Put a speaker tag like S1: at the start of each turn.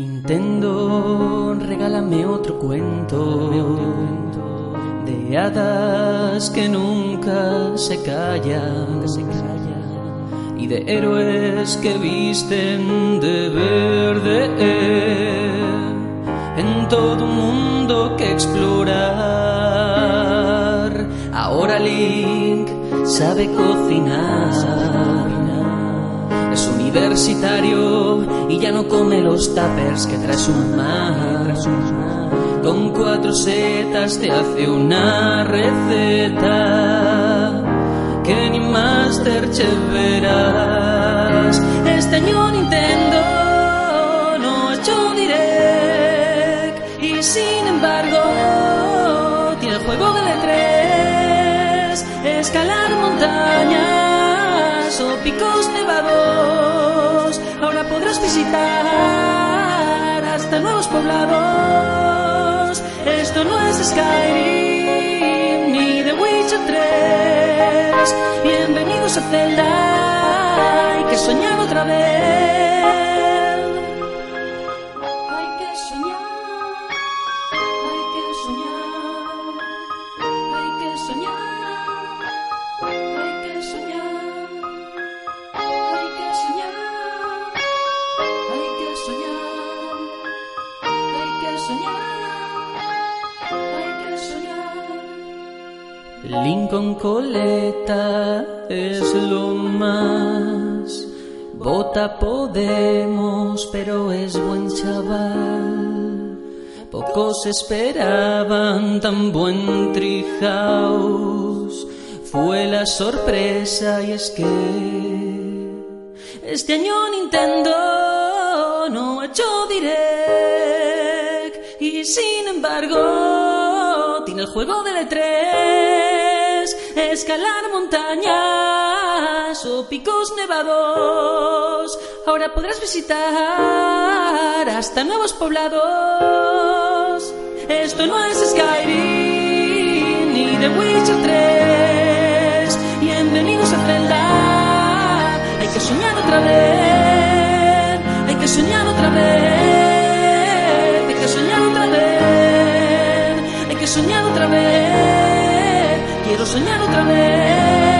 S1: Nintendo, regálame otro cuento de hadas que nunca se callan y de héroes que visten de verde en todo un mundo que explorar. Ahora Link sabe cocinar. Es universitario y ya no come los tuppers que trae su mamá. Con cuatro setas te hace una receta que ni Masterchef verás. Este año Nintendo no ha hecho direct y sin embargo tiene el juego de E3, escalar montañas o picos nevados. Ahora podrás visitar hasta nuevos poblados. Esto no es Skyrim ni The Witcher 3. Bienvenidos a Zelda. Hay que soñar otra vez. Lincoln Coleta es lo más. Vota Podemos, pero es buen chaval. Pocos esperaban tan buen Treehouse. Fue la sorpresa y es que este año Nintendo no ha hecho direct y sin embargo tiene el juego de E3, escalar montañas o picos nevados. Ahora podrás visitar hasta nuevos poblados. Esto no es Skyrim ni The Witcher 3. Bienvenidos a Zelda. Hay que soñar otra vez. Hay que soñar otra vez. Soñar otra vez. Quiero soñar otra vez.